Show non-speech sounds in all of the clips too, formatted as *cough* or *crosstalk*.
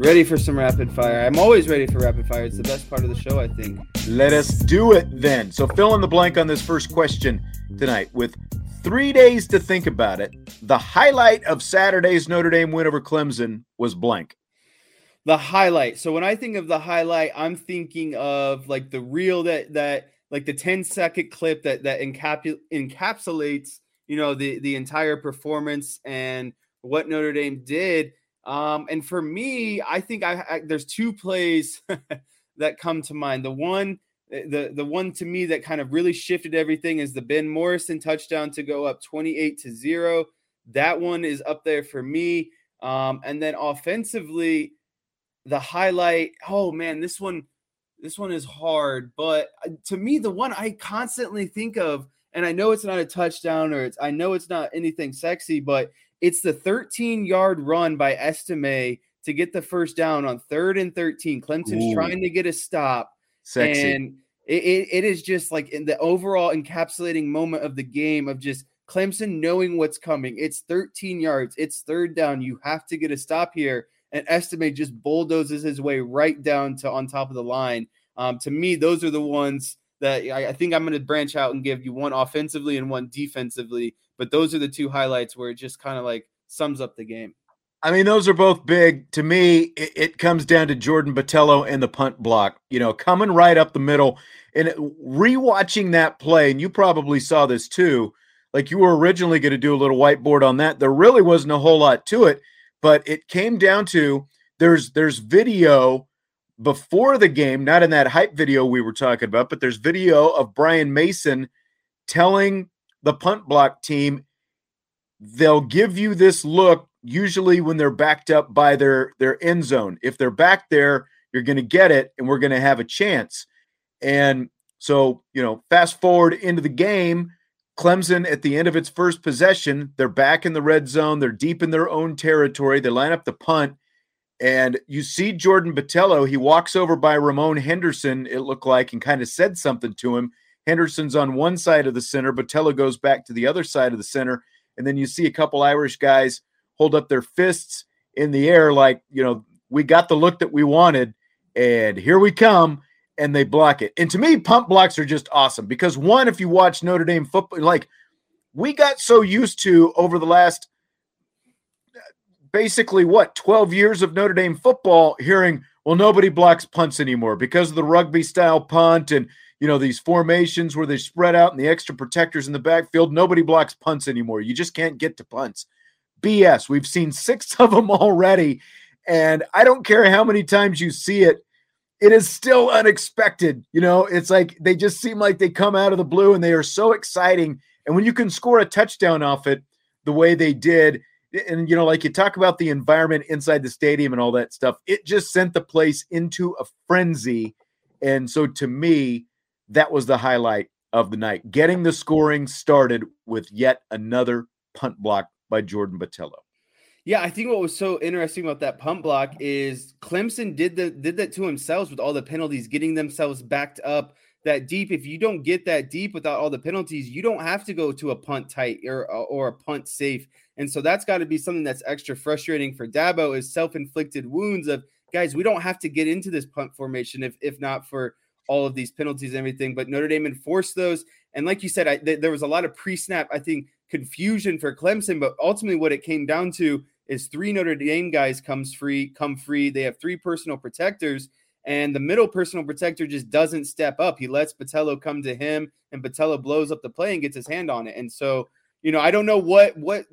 Ready for some rapid fire. I'm always ready for rapid fire. It's the best part of the show, I think. Let us do it then. So fill in the blank on this first question tonight with three days to think about it. The highlight of Saturday's Notre Dame win over Clemson was blank. The highlight. So when I think of the highlight, I'm thinking of like the reel that that like the 10 second clip that that encapu- encapsulates, you know, the the entire performance and what Notre Dame did. Um, and for me, I think I, I there's two plays *laughs* that come to mind. The one, eh, the the one to me that kind of really shifted everything is the Ben Morrison touchdown to go up 28 to zero. That one is up there for me. Um, and then offensively, the highlight. Oh man, this one, this one is hard. But uh, to me, the one I constantly think of, and I know it's not a touchdown or it's I know it's not anything sexy, but it's the 13 yard run by Estime to get the first down on third and 13. Clemson's Ooh. trying to get a stop. Sexy. And it, it, it is just like in the overall encapsulating moment of the game of just Clemson knowing what's coming. It's 13 yards, it's third down. You have to get a stop here. And Estime just bulldozes his way right down to on top of the line. Um, to me, those are the ones that I, I think I'm going to branch out and give you one offensively and one defensively. But those are the two highlights where it just kind of like sums up the game. I mean, those are both big. To me, it, it comes down to Jordan Botelho and the punt block, you know, coming right up the middle and rewatching that play. And you probably saw this too. Like you were originally going to do a little whiteboard on that. There really wasn't a whole lot to it, but it came down to there's there's video before the game, not in that hype video we were talking about, but there's video of Brian Mason telling the punt block team they'll give you this look usually when they're backed up by their their end zone. If they're back there, you're going to get it and we're going to have a chance. And so, you know, fast forward into the game, Clemson at the end of its first possession, they're back in the red zone, they're deep in their own territory. They line up the punt and you see Jordan Botelho, he walks over by Ramon Henderson, it looked like, and kind of said something to him. Henderson's on one side of the center, Botelho goes back to the other side of the center. And then you see a couple Irish guys hold up their fists in the air, like, you know, we got the look that we wanted, and here we come, and they block it. And to me, punt blocks are just awesome because, one, if you watch Notre Dame football, like, we got so used to over the last basically what 12 years of Notre Dame football hearing well nobody blocks punts anymore because of the rugby style punt and you know these formations where they spread out and the extra protectors in the backfield nobody blocks punts anymore. You just can't get to punts. BS we've seen 6 *laughs* of them already and I don't care how many times you see it it is still unexpected you know? It's like they just seem like they come out of the blue and they are so exciting and when you can score a touchdown off it the way they did and you know like you talk about the environment inside the stadium and all that stuff it just sent the place into a frenzy. And so to me that was the highlight of the night getting the scoring started with yet another punt block by jordan botelho Yeah, I think what was so interesting about that punt block is Clemson did the did that to themselves with all the penalties, getting themselves backed up that deep. If you don't get that deep without all the penalties, you don't have to go to a punt tight or uh, or a punt safe. And so that's got to be something that's extra frustrating for Dabo is self-inflicted wounds of guys. We don't have to get into this punt formation if if not for all of these penalties and everything. But Notre Dame enforced those, and like you said, I, th- there was a lot of pre-snap. I think confusion for Clemson, but ultimately what it came down to is three Notre Dame guys comes free, come free. They have three personal protectors, and the middle personal protector just doesn't step up. He lets Botelho come to him, and Botelho blows up the play and gets his hand on it. And so, you know, I don't know what what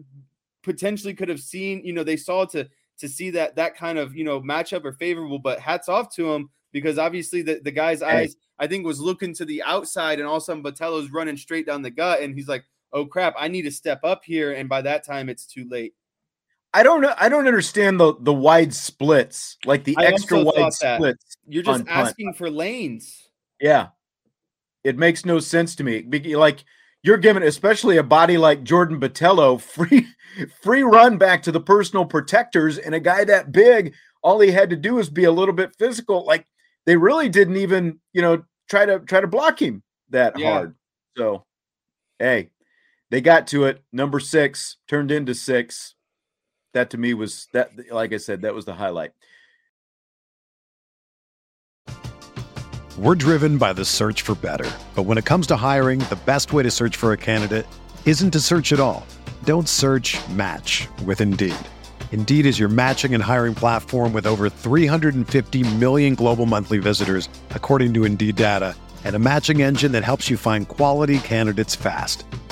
potentially could have seen. You know, they saw to to see that that kind of you know matchup or favorable, but hats off to him because obviously the, the guy's hey. eyes I think was looking to the outside, and all of a sudden Botelho's running straight down the gut, and he's like, "Oh crap, I need to step up here," and by that time it's too late. I don't know. I don't understand the the wide splits, like the I extra wide splits. You're just asking punt. for lanes. Yeah, it makes no sense to me. Like you're giving, especially a body like Jordan Botelho, *laughs* free free run back to the personal protectors, and a guy that big, all he had to do was be a little bit physical. Like they really didn't even, you know, try to try to block him that yeah. hard. So, hey, they got to it. Number six turned into six that to me was that like I said, that was the highlight. We're driven by the search for better. But when it comes to hiring, the best way to search for a candidate isn't to search at all. Don't search match with Indeed. Indeed is your matching and hiring platform with over 350 million global monthly visitors, according to Indeed data, and a matching engine that helps you find quality candidates fast.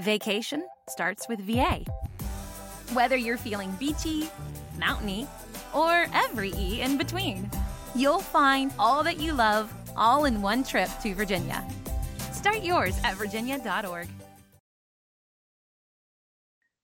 Vacation starts with VA. Whether you're feeling beachy, mountainy, or every E in between, you'll find all that you love all in one trip to Virginia. Start yours at virginia.org.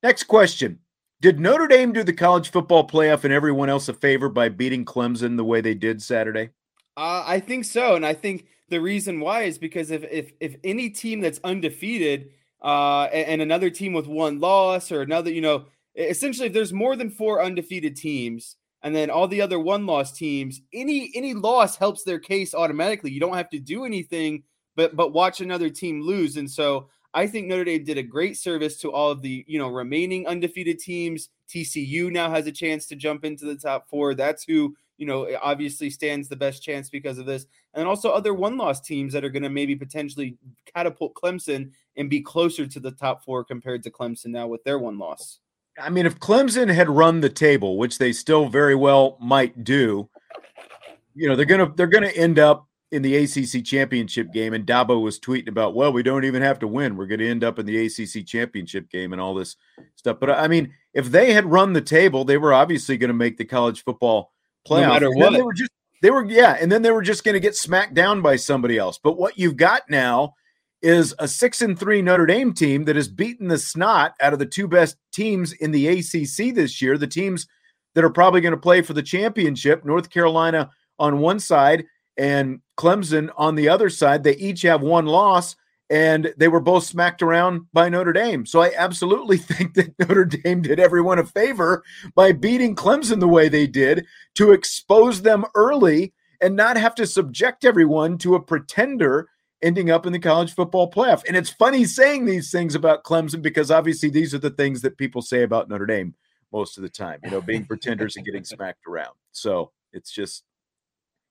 Next question. Did Notre Dame do the college football playoff and everyone else a favor by beating Clemson the way they did Saturday? Uh, I think so. And I think the reason why is because if, if, if any team that's undefeated uh, and, and another team with one loss or another, you know, essentially if there's more than four undefeated teams and then all the other one loss teams any any loss helps their case automatically. You don't have to do anything but but watch another team lose. And so i think notre dame did a great service to all of the you know remaining undefeated teams. Tcu now has a chance to jump into the top four. That's who you know obviously stands the best chance because of this. And also other one loss teams that are going to maybe potentially catapult clemson and be closer to the top four compared to clemson now with their one loss I mean, if Clemson had run the table, which they still very well might do, you know, they're gonna they're gonna end up in the ACC championship game. And Dabo was tweeting about, well, we don't even have to win; we're going to end up in the ACC championship game and all this stuff. But I mean, if they had run the table, they were obviously going to make the college football playoff. No matter what, they were just they were yeah, and then they were just going to get smacked down by somebody else. But what you've got now is a six and three Notre Dame team that has beaten the snot out of the two best teams in the ACC this year. The teams that are probably going to play for the championship, North Carolina on one side and Clemson on the other side. They each have one loss, and they were both smacked around by Notre Dame. So I absolutely *laughs* think that Notre Dame did everyone a favor by beating Clemson the way they did to expose them early and not have to subject everyone to a pretender ending up in the college football playoff. And it's funny saying these things about Clemson because obviously these are the things that people say about Notre Dame most of the time, you know, being *laughs* pretenders and getting smacked around. So it's just,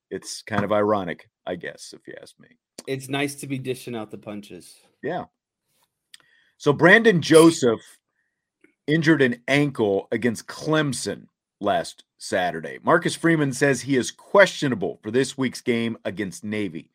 it's kind of ironic, I guess, if you ask me. It's nice to be dishing out the punches. Yeah. So Brandon Joseph injured an ankle against Clemson last Saturday. Marcus Freeman says he is questionable for this week's game against Navy.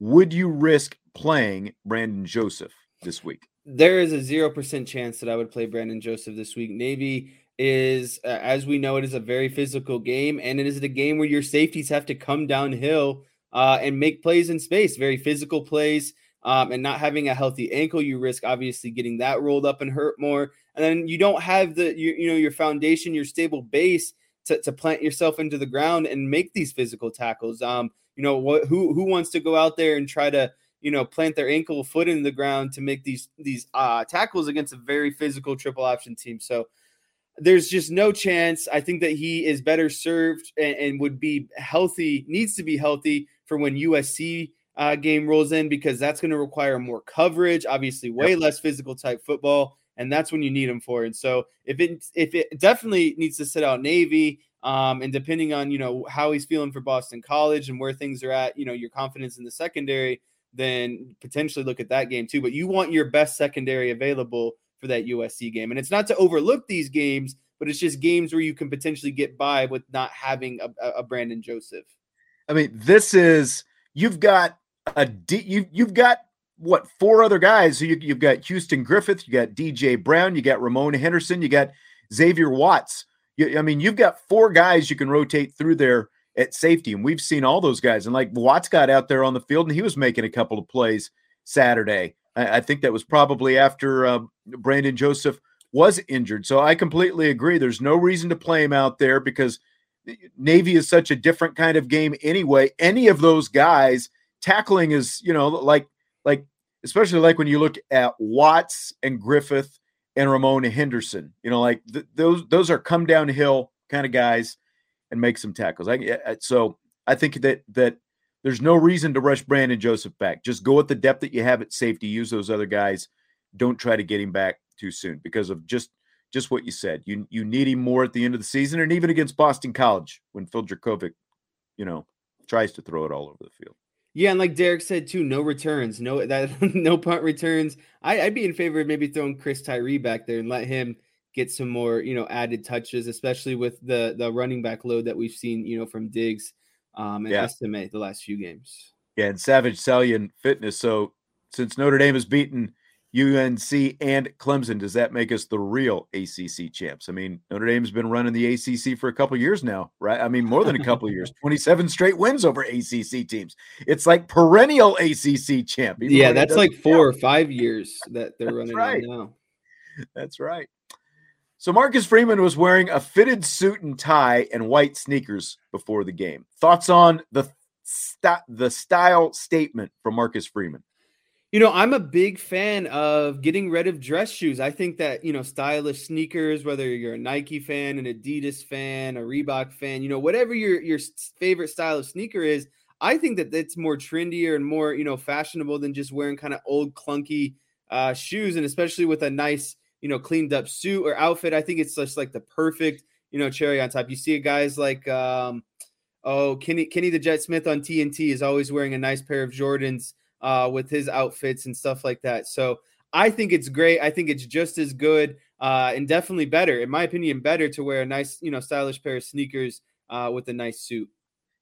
Would you risk playing Brandon Joseph this week? There is a 0% chance that I would play Brandon Joseph this week. Navy is, uh, as we know, it is a very physical game, and it is a game where your safeties have to come downhill uh, and make plays in space, very physical plays. Um, and not having a healthy ankle, you risk obviously getting that rolled up and hurt more. And then you don't have the you, you know your foundation, your stable base to, to plant yourself into the ground and make these physical tackles. Um, you know what? Who who wants to go out there and try to you know plant their ankle foot in the ground to make these these uh, tackles against a very physical triple option team? So there's just no chance. I think that he is better served and, and would be healthy, needs to be healthy for when USC uh, game rolls in because that's going to require more coverage, obviously, way yep. less physical type football, and that's when you need him for. And so if it if it definitely needs to sit out Navy. Um, and depending on you know how he's feeling for Boston College and where things are at, you know your confidence in the secondary, then potentially look at that game too. But you want your best secondary available for that USC game. And it's not to overlook these games, but it's just games where you can potentially get by with not having a, a Brandon Joseph. I mean, this is you've got a D, you you've got what four other guys? You, you've got Houston Griffith, you got DJ Brown, you got Ramon Henderson, you got Xavier Watts. You, I mean, you've got four guys you can rotate through there at safety, and we've seen all those guys. And like Watts got out there on the field, and he was making a couple of plays Saturday. I, I think that was probably after uh, Brandon Joseph was injured. So I completely agree. There's no reason to play him out there because Navy is such a different kind of game anyway. Any of those guys tackling is, you know, like like especially like when you look at Watts and Griffith and Ramona Henderson. You know, like th- those those are come downhill kind of guys and make some tackles. I, so I think that that there's no reason to rush Brandon Joseph back. Just go at the depth that you have at safety. Use those other guys. Don't try to get him back too soon because of just just what you said. You you need him more at the end of the season, and even against Boston College when Phil Jurkovec, you know, tries to throw it all over the field. Yeah, and like Derek said too, no returns, no that *laughs* no punt returns. I, would be in favor of maybe throwing Chris Tyree back there and let him get some more, you know, added touches, especially with the the running back load that we've seen, you know, from Diggs um, and yeah. Estime the last few games. Yeah, and Savage Salian fitness. So since Notre Dame has beaten UNC and Clemson, does that make us the real ACC champs? I mean, Notre Dame's been running the ACC for a couple years now, right? I mean, more than a couple years. *laughs* Twenty-seven straight wins over ACC teams. It's like perennial ACC champ. Yeah, that's like four count. or five years that they're running right. now. That's right. So Marcus Freeman was wearing a fitted suit and tie and white sneakers before the game. Thoughts on the st- the style statement from Marcus Freeman? You know, I'm a big fan of getting rid of dress shoes. I think that, you know, stylish sneakers, whether you're a Nike fan, an Adidas fan, a Reebok fan, you know, whatever your your favorite style of sneaker is, I think that it's more trendier and more, you know, fashionable than just wearing kind of old clunky uh, shoes and especially with a nice you know, cleaned up suit or outfit. I think it's just like the perfect, you know, cherry on top. You see guys like um oh Kenny Kenny the Jet Smith on TNT is always wearing a nice pair of Jordans uh with his outfits and stuff like that. So I think it's great. I think it's just as good uh and definitely better, in my opinion, better to wear a nice, you know, stylish pair of sneakers uh with a nice suit.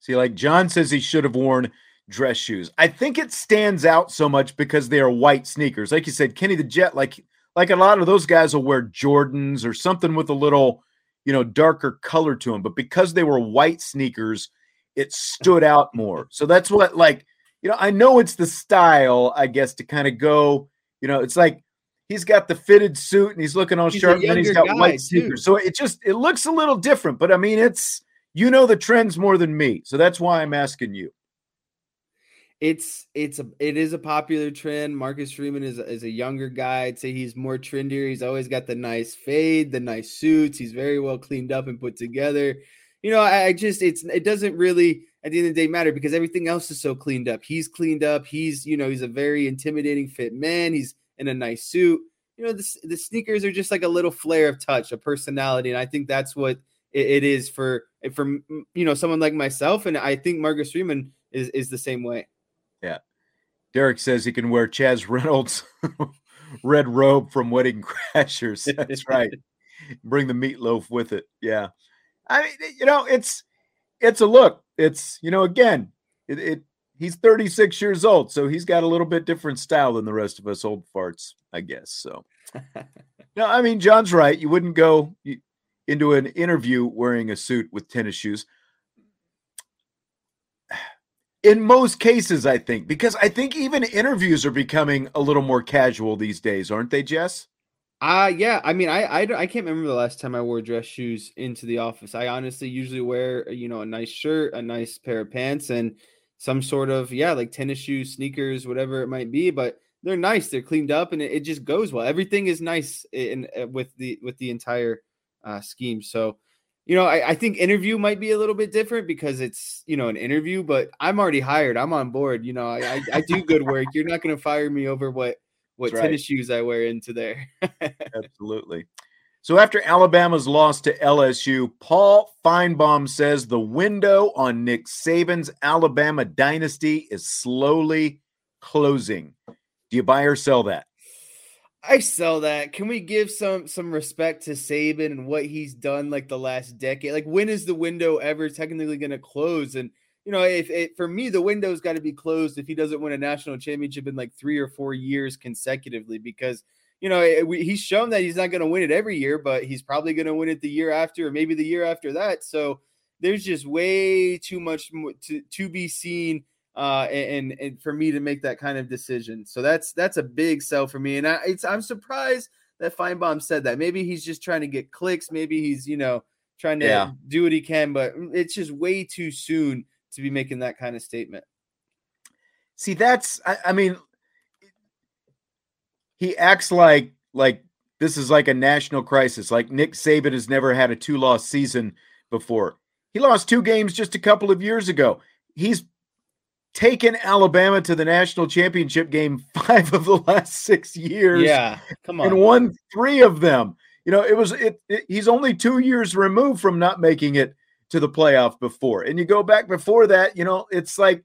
See, like John says he should have worn dress shoes. I think it stands out so much because they are white sneakers. Like you said, Kenny the Jet, like like a lot of those guys will wear Jordans or something with a little, you know, darker color to them. But because they were white sneakers, it stood out more. So that's what, like, you know, I know it's the style, I guess, to kind of go, you know, it's like he's got the fitted suit and he's looking all he's sharp and he's got white sneakers. So it just it looks a little different. But I mean, it's you know the trends more than me. So that's why I'm asking you it's it's a it is a popular trend. Marcus Freeman is is a younger guy. I'd say he's more trendier. He's always got the nice fade, the nice suits. He's very well cleaned up and put together. You know, I, I just it's it doesn't really at the end of the day matter because everything else is so cleaned up. He's cleaned up. He's you know he's a very intimidating fit man. He's in a nice suit. You know, the the sneakers are just like a little flair of touch, a personality, and I think that's what it, it is for eh, for you know someone like myself. And I think Marcus Freeman is is the same way. Yeah. Derek says he can wear Chaz Reynolds' *laughs* red robe from Wedding Crashers. *laughs* That's right. Bring the meatloaf with it. Yeah. I mean, you know, it's it's a look. It's you know, again, it, it he's 36 years old, so he's got a little bit different style than the rest of us old farts, I guess. So, *laughs* no, I mean, John's right. You wouldn't go into an interview wearing a suit with tennis shoes. *sighs* In most cases, I think, because I think even interviews are becoming a little more casual these days, aren't they, Jess? Uh yeah, I mean, I, I I can't remember the last time I wore dress shoes into the office. I honestly usually wear you know a nice shirt, a nice pair of pants, and some sort of yeah, like tennis shoes, sneakers, whatever it might be. But they're nice, they're cleaned up, and it, it just goes well. Everything is nice in, in uh, with the with the entire uh, scheme. So you know, I, I think interview might be a little bit different because it's you know an interview, but I'm already hired. I'm on board. You know, I I, I do good work. You're not going to fire me over what what That's tennis right. shoes I wear into there. *laughs* Absolutely. So after Alabama's loss to LSU, Paul Finebaum says the window on Nick Saban's Alabama dynasty is slowly closing. Do you buy or sell that? I sell that. Can we give some some respect to Saban and what he's done like the last decade? Like when is the window ever technically going to close and you know, if it, for me, the window's got to be closed if he doesn't win a national championship in like three or four years consecutively, because you know it, we, he's shown that he's not going to win it every year, but he's probably going to win it the year after, or maybe the year after that. So there's just way too much to to be seen, uh, and and for me to make that kind of decision. So that's that's a big sell for me, and I, it's I'm surprised that Finebaum said that. Maybe he's just trying to get clicks. Maybe he's you know trying to yeah. do what he can, but it's just way too soon to be making that kind of statement. See, that's I, I mean, he acts like like this is like a national crisis. Like Nick Saban has never had a two-loss season before. He lost two games just a couple of years ago. He's taken Alabama to the national championship game *laughs* five of the last six years. Yeah, come on, and won three of them. You know, it was it, it, He's only two years removed from not making it to the playoff before. And you go back before that, you know, it's like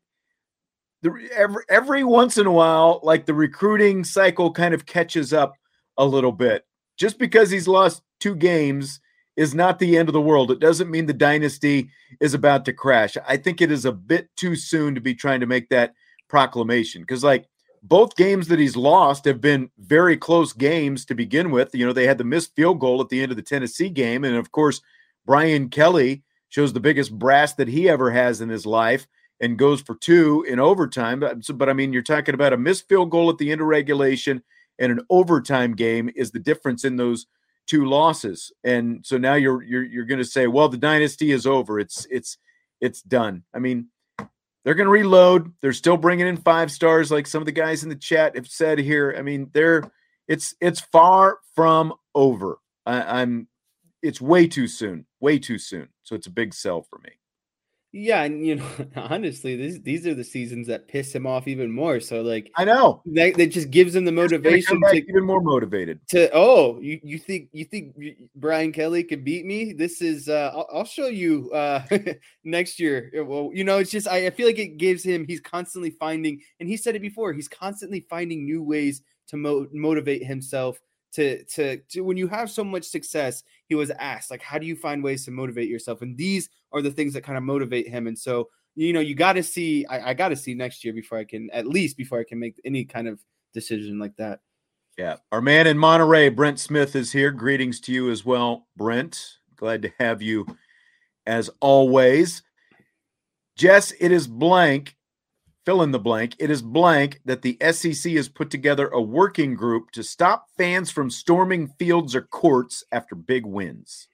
the every every once in a while, like the recruiting cycle kind of catches up a little bit. Just because he's lost two games is not the end of the world. It doesn't mean the dynasty is about to crash. I think it is a bit too soon to be trying to make that proclamation because, like, both games that he's lost have been very close games to begin with. You know, they had the missed field goal at the end of the Tennessee game. And of course, Brian Kelly shows the biggest brass that he ever has in his life and goes for two in overtime. But, but I mean, you're talking about a missed field goal at the end of regulation and an overtime game is the difference in those two losses. And so now you're you're you're going to say, well, the dynasty is over. It's it's it's done. I mean, they're going to reload. They're still bringing in five stars, like some of the guys in the chat have said here. I mean, they're it's it's far from over. I, I'm it's way too soon, way too soon. So it's a big sell for me. Yeah, and you know, *laughs* honestly, these these are the seasons that piss him off even more. So like, I know that, that just gives him the motivation to even more motivated. To oh, you, you think you think Brian Kelly could beat me? This is uh, I'll, I'll show you uh *laughs* next year. Well, you know, it's just I, I feel like it gives him. He's constantly finding, and he said it before. He's constantly finding new ways to mo- motivate himself to, to to when you have so much success he was asked like how do you find ways to motivate yourself? And these are the things that kind of motivate him and so you know you got to see I, I got to see next year before i can at least before i can make any kind of decision like that. Yeah our man in monterey brent smith is here. Greetings to you as well brent. Glad to have you as always. Jess it is blank fill in the blank. It is blank that the SEC has put together a working group to stop fans from storming fields or courts after big wins.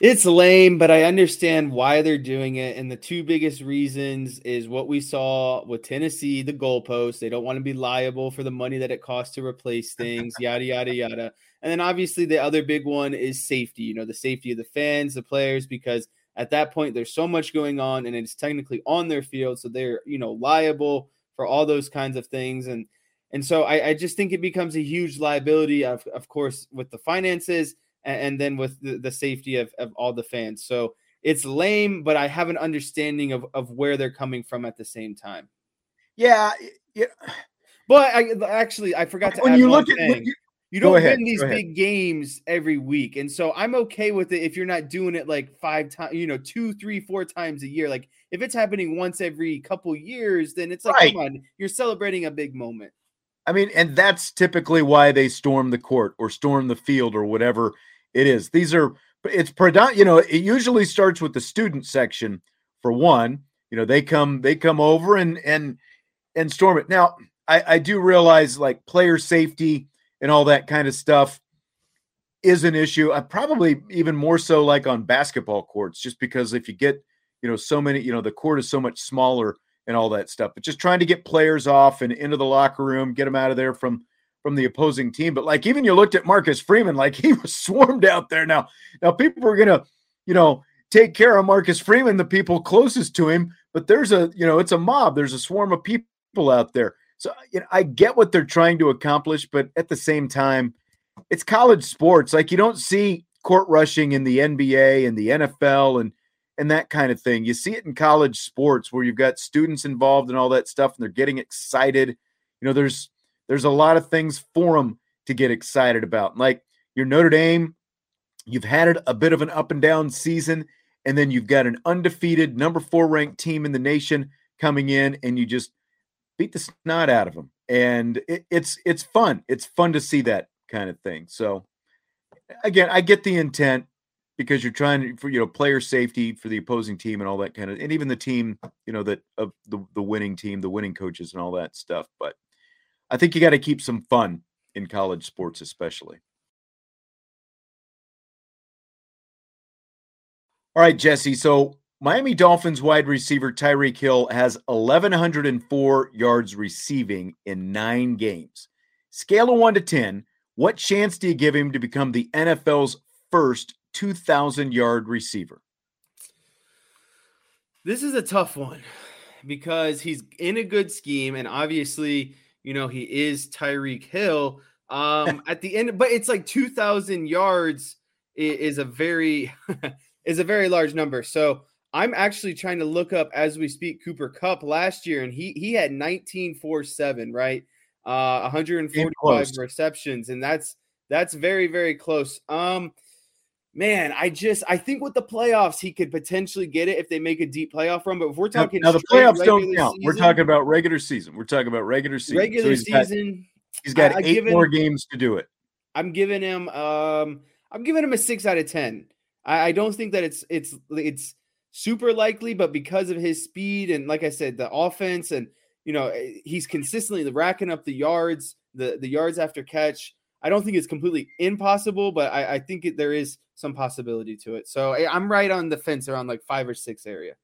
It's lame, but I understand why they're doing it. And the two biggest reasons is what we saw with Tennessee, the goalpost. They don't want to be liable for the money that it costs to replace things, *laughs* yada, yada, yada. And then obviously the other big one is safety, you know, the safety of the fans, the players, because – at that point there's so much going on and it's technically on their field so they're you know liable for all those kinds of things. And and so I, I just think it becomes a huge liability of, of course with the finances and, and then with the, the safety of, of all the fans. So it's lame but i have an understanding of, of where they're coming from at the same time. Yeah yeah. But I actually I forgot to when you look at you don't win these big games every week. And so I'm okay with it if you're not doing it like five times, you know, two, three, four times a year. Like if it's happening once every couple years, then it's like, right. come on, you're celebrating a big moment. I mean, and that's typically why they storm the court or storm the field or whatever it is. These are it's predominant, you know, it usually starts with the student section for one. You know, they come they come over and and and storm it. Now, I, I do realize like player safety and all that kind of stuff is an issue. Probably even more so like on basketball courts, just because if you get, you know, so many, you know, the court is so much smaller and all that stuff. But just trying to get players off and into the locker room, get them out of there from from the opposing team. But like even you looked at Marcus Freeman, like *laughs* he was swarmed out there. Now, now people were gonna, you know, take care of Marcus Freeman, the people closest to him. But there's a, you know, it's a mob. There's a swarm of people out there. So uh, you know, I get what they're trying to accomplish, but at the same time, it's college sports. Like you don't see court rushing in the NBA and the NFL and and that kind of thing. You see it in college sports where you've got students involved and all that stuff, and they're getting excited. You know, there's there's a lot of things for them to get excited about. Like your Notre Dame, you've had it a bit of an up and down season, and then you've got an undefeated number four ranked team in the nation coming in, and you just beat the snot out of them, and it, it's it's fun. It's fun to see that kind of thing. So again, I get the intent because you're trying to for you know player safety for the opposing team and all that kind of and even the team you know that of the the winning team the winning coaches and all that stuff but i think you got to keep some fun in college sports especially all right jesse so Miami Dolphins wide receiver Tyreek Hill has 1,104 yards receiving in nine games. Scale of one to 10, what chance do you give him to become the NFL's first 2,000 yard receiver? This is a tough one because he's in a good scheme, and obviously, you know, he is Tyreek Hill. Um, *laughs* at the end, but it's like 2,000 yards is a very *laughs* is a very large number. So I'm actually trying to look up as we speak Cooper Kupp last year, and he he had 19 4 7, right? Uh 145 receptions, and that's that's very, very close. Um man, I just I think with the playoffs he could potentially get it if they make a deep playoff run. But if we're talking now, now the playoffs don't count. Season, we're talking about regular season. We're talking about regular season. Regular so he's season. Got, he's got I, eight more games to do it. I'm giving him um I'm giving him a six out of ten. I, I don't think that it's it's it's super likely, but because of his speed and like I said, the offense and you know eh, he's consistently racking up the yards, the the yards after catch. I don't think it's completely impossible, but I, I think it, there is some possibility to it. So eh, I'm right on the fence around like five or six area.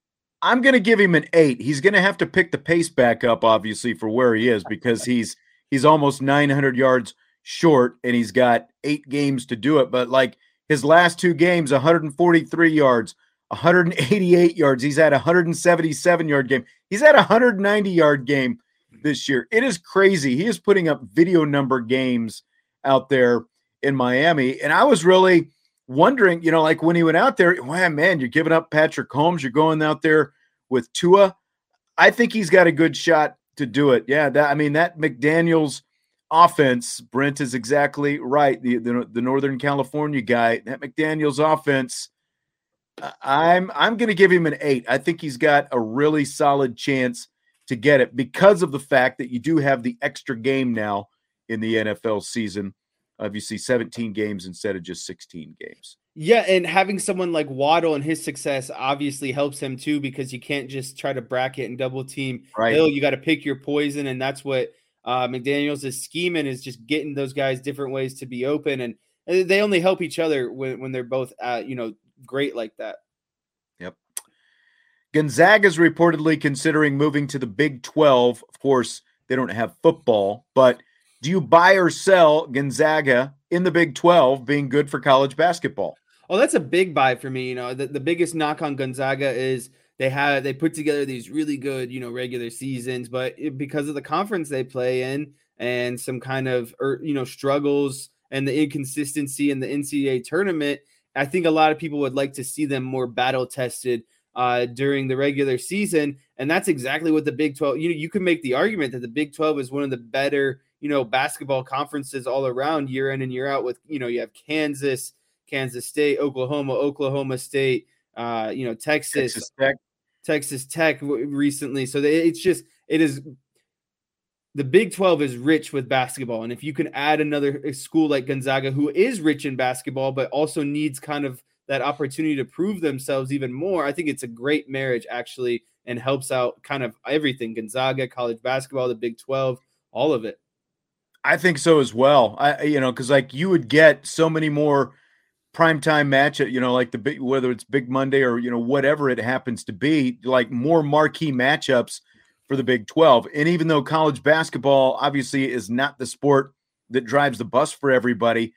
I'm going to give him an eight. He's going to have to pick the pace back up, obviously, for where he is because he's he's almost 900 yards short, and he's got eight games to do it. But like his last two games, 143 yards, 188 yards. He's had a 177 yard game. He's had a 190 yard game hmm. this year. It is crazy. He is putting up video number games out there in Miami. And I was really wondering, you know, like when he went out there, wow, man, you're giving up Patrick Mahomes. You're going out there with Tua. I think he's got a good shot to do it. Yeah, that I mean that McDaniel's offense, Brent is exactly right. The, the, the Northern California guy, that McDaniel's offense I'm I'm going to give him an eight. I think he's got a really solid chance to get it because of the fact that you do have the extra game now in the NFL season. Obviously, 17 games instead of just 16 games. Yeah, and having someone like Waddle and his success obviously helps him too because you can't just try to bracket and double team. Right. Hill. You got to pick your poison, and that's what uh, McDaniel's is scheming is just getting those guys different ways to be open, and they only help each other when, when they're both, uh, you know, great like that. Yep. Gonzaga is reportedly considering moving to the Big 12. Of course, they don't have football, but do you buy or sell Gonzaga in the Big 12 being good for college basketball? Oh, that's a big buy for me. You know, the, the biggest knock on Gonzaga is they have they put together these really good, you know, regular seasons, but it, because of the conference they play in and some kind of er, you know struggles and the inconsistency in the NCAA tournament, I think a lot of people would like to see them more battle tested uh, during the regular season, and that's exactly what the Big 12. You know, you can make the argument that the Big 12 is one of the better you know, basketball conferences all around year in and year out with, you know, you have Kansas, Kansas State, Oklahoma, Oklahoma State, uh, you know, Texas, Texas Tech, Texas Tech recently. So it's just, it is the Big 12 is rich with basketball. And if you can add another school like Gonzaga, who is rich in basketball, but also needs kind of that opportunity to prove themselves even more, I think it's a great marriage, actually, and helps out kind of everything Gonzaga, college basketball, the Big 12, all of it. I think so as well. I, you know, because like you would get so many more primetime match, you know, like the big, whether it's Big Monday or, you know, whatever it happens to be, like more marquee matchups for the Big 12. And even though college basketball obviously is not the sport that drives the bus for everybody,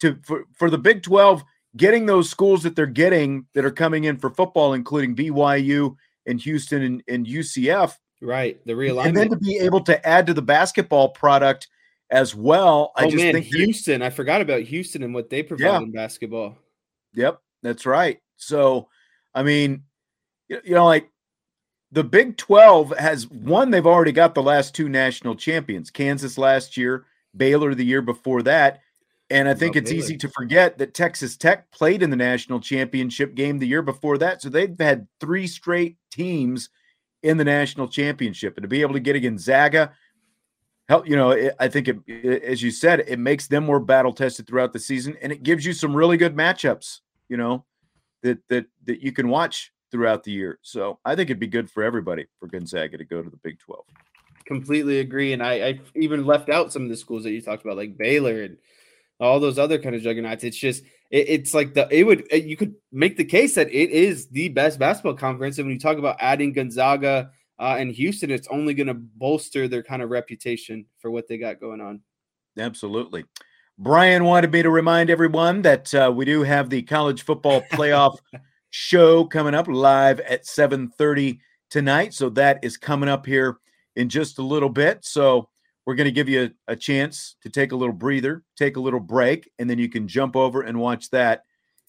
to for, for the Big 12, getting those schools that they're getting that are coming in for football, including BYU and Houston and, and UCF. Right. The realignment. And then to be able to add to the basketball product as well. Oh, I just man, think Houston. I forgot about Houston and what they provide yeah. in basketball. Yep, that's right. So, I mean, you know, like the Big 12 has one, they've already got the last two national champions Kansas last year, Baylor the year before that. And I think it's Baylor. easy to forget that Texas Tech played in the national championship game the year before that. So they've had three straight teams in the national championship. And to be able to get a Gonzaga, help, you know, it, I think, it, as you said, it makes them more battle tested throughout the season. And it gives you some really good matchups, you know, that, that, that you can watch throughout the year. So I think it'd be good for everybody for Gonzaga to go to the Big 12. Completely agree. And I, I even left out some of the schools that you talked about, like Baylor and all those other kind of juggernauts. It's just, it, it's like the, it would, you could make the case that it is the best basketball conference. And when you talk about adding Gonzaga uh, and Houston, it's only going to bolster their kind of reputation for what they got going on. Absolutely. Brian wanted me to remind everyone that uh, we do have the college football *laughs* playoff show coming up live at 7:30 tonight. So that is coming up here in just a little bit. So we're going to give you a, a, chance to take a little breather, take a little break, and then you can jump over and watch that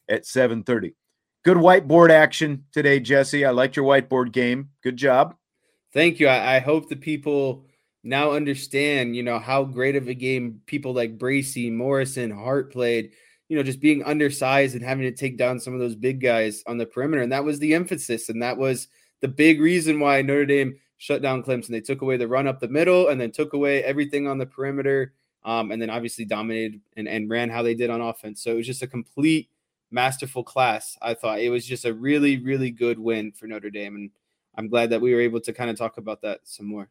at 7:30. Good whiteboard action today, Jesse. I liked your whiteboard game. Good job. Thank you. I, I hope the people now understand, you know, how great of a game people like Bracy, Morrison, Hart played you know, just being undersized and having to take down some of those big guys on the perimeter. And that was the emphasis. And that was the big reason why Notre Dame shut down Clemson. They took away the run up the middle and then took away everything on the perimeter. Um, and then obviously dominated and, and ran how they did on offense. So it was just a complete masterful class. I thought it was just a really, really good win for Notre Dame. And I'm glad that we were able to kind of talk about that some more.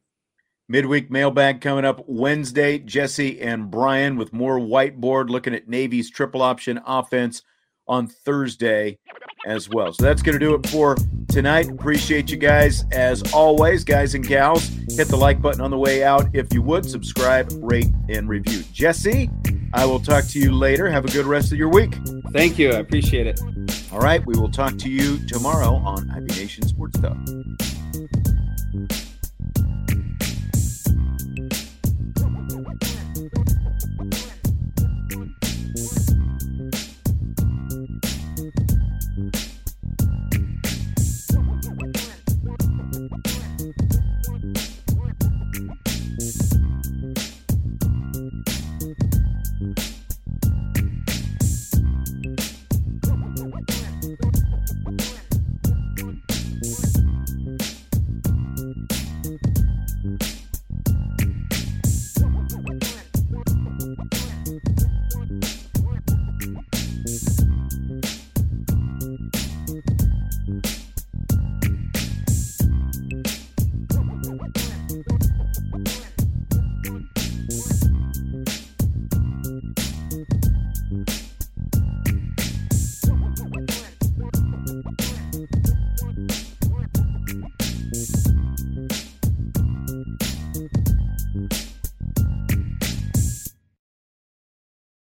Midweek mailbag coming up Wednesday. Jesse and Brian with more whiteboard looking at Navy's triple option offense on Thursday as well. So that's going to do it for tonight. Appreciate you guys as always, guys and gals. Hit the like button on the way out if you would. Subscribe, rate, and review. Jesse, I will talk to you later. Have a good rest of your week. Thank you. I appreciate it. All right. We will talk to you tomorrow on IB Nation Sports Talk.